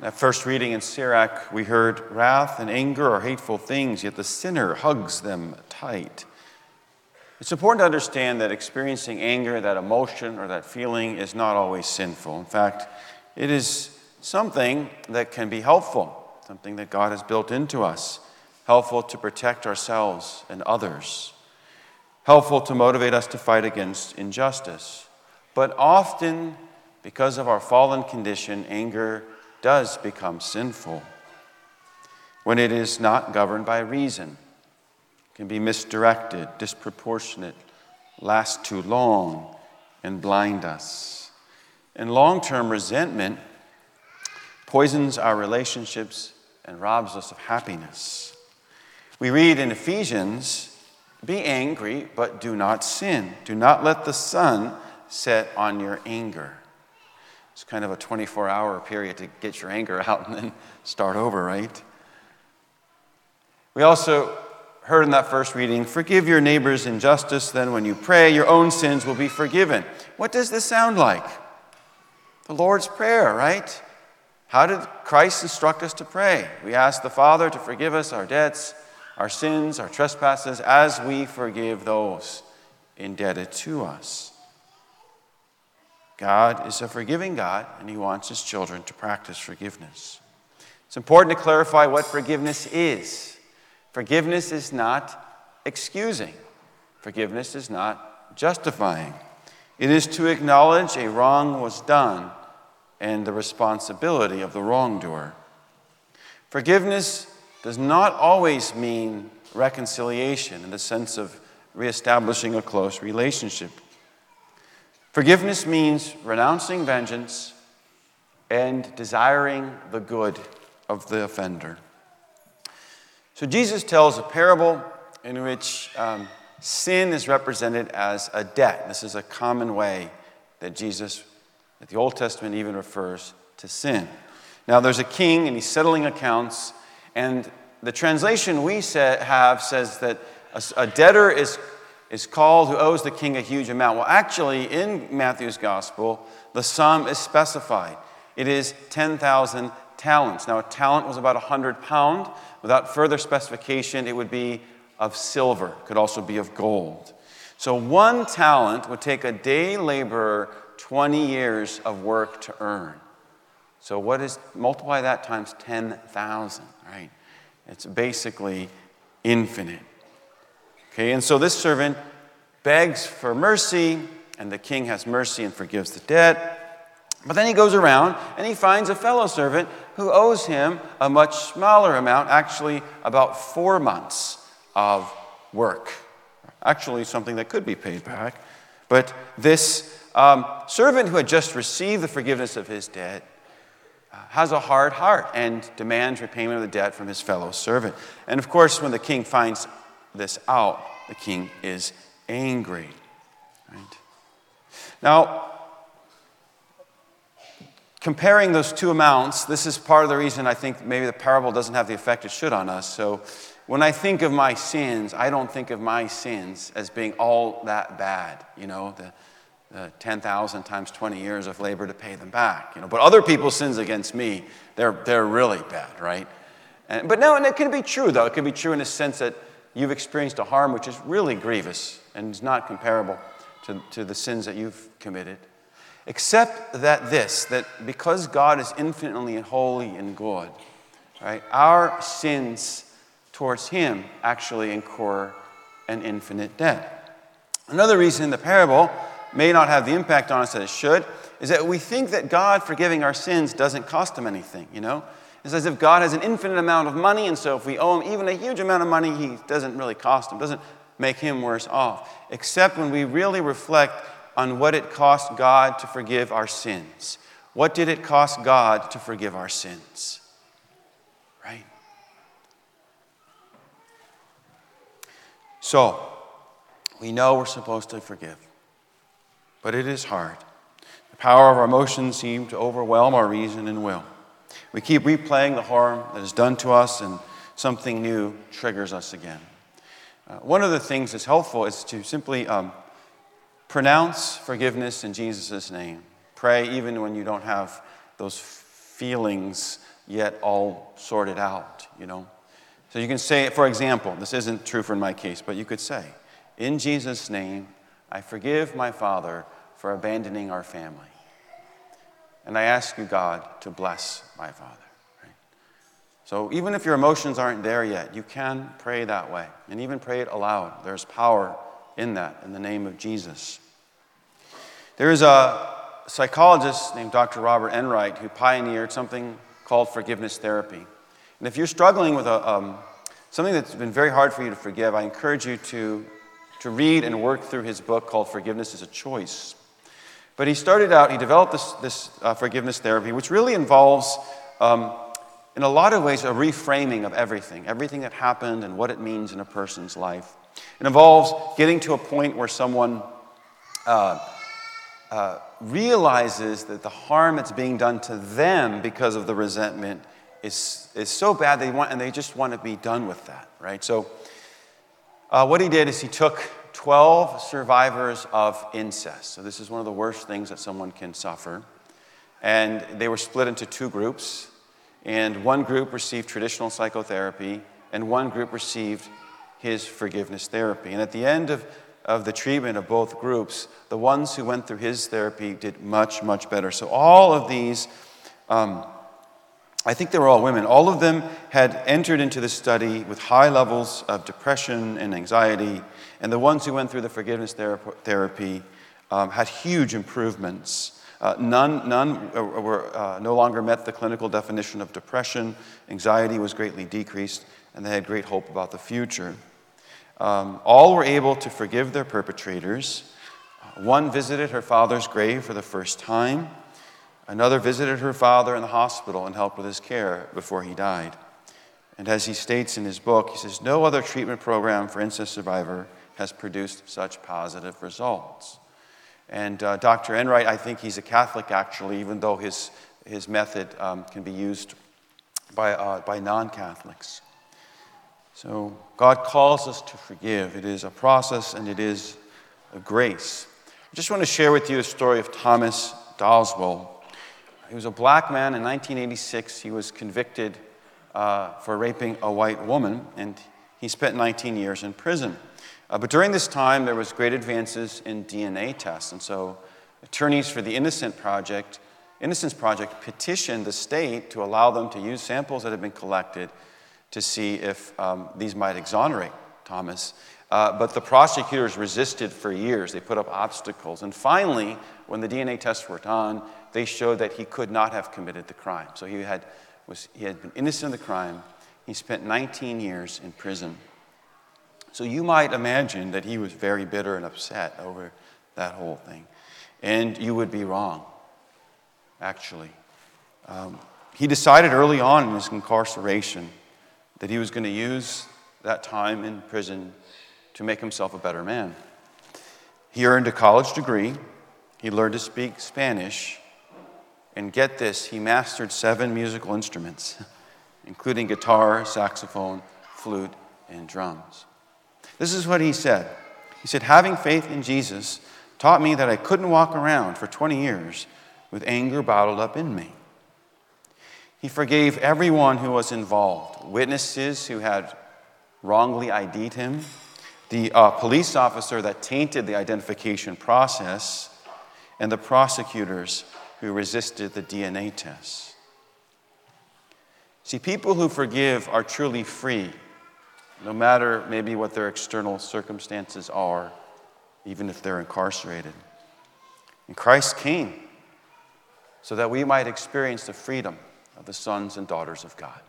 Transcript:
That first reading in Sirach, we heard wrath and anger are hateful things, yet the sinner hugs them tight. It's important to understand that experiencing anger, that emotion, or that feeling is not always sinful. In fact, it is something that can be helpful, something that God has built into us, helpful to protect ourselves and others, helpful to motivate us to fight against injustice. But often, because of our fallen condition, anger does become sinful when it is not governed by reason, can be misdirected, disproportionate, last too long, and blind us. And long term resentment poisons our relationships and robs us of happiness. We read in Ephesians be angry, but do not sin. Do not let the sun set on your anger. It's kind of a 24 hour period to get your anger out and then start over, right? We also heard in that first reading forgive your neighbor's injustice, then when you pray, your own sins will be forgiven. What does this sound like? The Lord's Prayer, right? How did Christ instruct us to pray? We ask the Father to forgive us our debts, our sins, our trespasses, as we forgive those indebted to us. God is a forgiving God, and He wants His children to practice forgiveness. It's important to clarify what forgiveness is. Forgiveness is not excusing, forgiveness is not justifying. It is to acknowledge a wrong was done and the responsibility of the wrongdoer. Forgiveness does not always mean reconciliation in the sense of reestablishing a close relationship. Forgiveness means renouncing vengeance and desiring the good of the offender. So Jesus tells a parable in which um, sin is represented as a debt. This is a common way that Jesus, that the Old Testament even refers to sin. Now, there's a king and he's settling accounts, and the translation we have says that a, a debtor is is called who owes the king a huge amount. Well, actually, in Matthew's gospel, the sum is specified. It is 10,000 talents. Now, a talent was about 100 pound. Without further specification, it would be of silver, could also be of gold. So, one talent would take a day laborer 20 years of work to earn. So, what is multiply that times 10,000, right? It's basically infinite. Okay, and so this servant begs for mercy, and the king has mercy and forgives the debt. But then he goes around and he finds a fellow servant who owes him a much smaller amount, actually, about four months of work. Actually, something that could be paid back. But this um, servant who had just received the forgiveness of his debt uh, has a hard heart and demands repayment of the debt from his fellow servant. And of course, when the king finds this out, the king is angry. Right? Now, comparing those two amounts, this is part of the reason I think maybe the parable doesn't have the effect it should on us. So, when I think of my sins, I don't think of my sins as being all that bad, you know, the, the 10,000 times 20 years of labor to pay them back, you know. But other people's sins against me, they're, they're really bad, right? And, but no, and it can be true, though. It can be true in the sense that you've experienced a harm which is really grievous and is not comparable to, to the sins that you've committed. Except that this, that because God is infinitely holy and good, right, our sins towards Him actually incur an infinite debt. Another reason the parable may not have the impact on us that it should is that we think that God forgiving our sins doesn't cost Him anything, you know? It's as if God has an infinite amount of money, and so if we owe him even a huge amount of money, he doesn't really cost him, doesn't make him worse off. Except when we really reflect on what it cost God to forgive our sins. What did it cost God to forgive our sins? Right? So, we know we're supposed to forgive, but it is hard. The power of our emotions seem to overwhelm our reason and will. We keep replaying the harm that is done to us, and something new triggers us again. Uh, one of the things that's helpful is to simply um, pronounce forgiveness in Jesus' name. Pray even when you don't have those feelings yet all sorted out, you know. So you can say, for example, this isn't true for my case, but you could say, In Jesus' name, I forgive my father for abandoning our family. And I ask you, God, to bless my father. Right? So even if your emotions aren't there yet, you can pray that way and even pray it aloud. There's power in that in the name of Jesus. There is a psychologist named Dr. Robert Enright who pioneered something called forgiveness therapy. And if you're struggling with a, um, something that's been very hard for you to forgive, I encourage you to, to read and work through his book called Forgiveness is a Choice. But he started out, he developed this, this uh, forgiveness therapy, which really involves, um, in a lot of ways, a reframing of everything, everything that happened and what it means in a person's life. It involves getting to a point where someone uh, uh, realizes that the harm that's being done to them because of the resentment is, is so bad they want, and they just want to be done with that, right? So, uh, what he did is he took 12 survivors of incest. So, this is one of the worst things that someone can suffer. And they were split into two groups. And one group received traditional psychotherapy, and one group received his forgiveness therapy. And at the end of, of the treatment of both groups, the ones who went through his therapy did much, much better. So, all of these, um, I think they were all women, all of them had entered into this study with high levels of depression and anxiety. And the ones who went through the forgiveness therapy um, had huge improvements. Uh, none none were, uh, no longer met the clinical definition of depression. Anxiety was greatly decreased, and they had great hope about the future. Um, all were able to forgive their perpetrators. One visited her father's grave for the first time. Another visited her father in the hospital and helped with his care before he died. And as he states in his book, he says, No other treatment program for incest survivor has produced such positive results. And uh, Dr. Enright, I think he's a Catholic actually, even though his, his method um, can be used by, uh, by non Catholics. So God calls us to forgive. It is a process and it is a grace. I just want to share with you a story of Thomas Doswell. He was a black man in 1986. He was convicted uh, for raping a white woman, and he spent 19 years in prison. Uh, but during this time, there was great advances in DNA tests, and so attorneys for the Innocent Project, Innocence Project petitioned the state to allow them to use samples that had been collected to see if um, these might exonerate Thomas. Uh, but the prosecutors resisted for years. They put up obstacles. And finally, when the DNA tests were done, they showed that he could not have committed the crime. So he had, was, he had been innocent of the crime. He spent 19 years in prison. So you might imagine that he was very bitter and upset over that whole thing. And you would be wrong, actually. Um, he decided early on in his incarceration that he was going to use that time in prison to make himself a better man. He earned a college degree, he learned to speak Spanish, and get this, he mastered seven musical instruments, including guitar, saxophone, flute, and drums. This is what he said. He said, Having faith in Jesus taught me that I couldn't walk around for 20 years with anger bottled up in me. He forgave everyone who was involved witnesses who had wrongly ID'd him, the uh, police officer that tainted the identification process, and the prosecutors who resisted the DNA test. See, people who forgive are truly free, no matter maybe what their external circumstances are, even if they're incarcerated. And Christ came so that we might experience the freedom of the sons and daughters of God.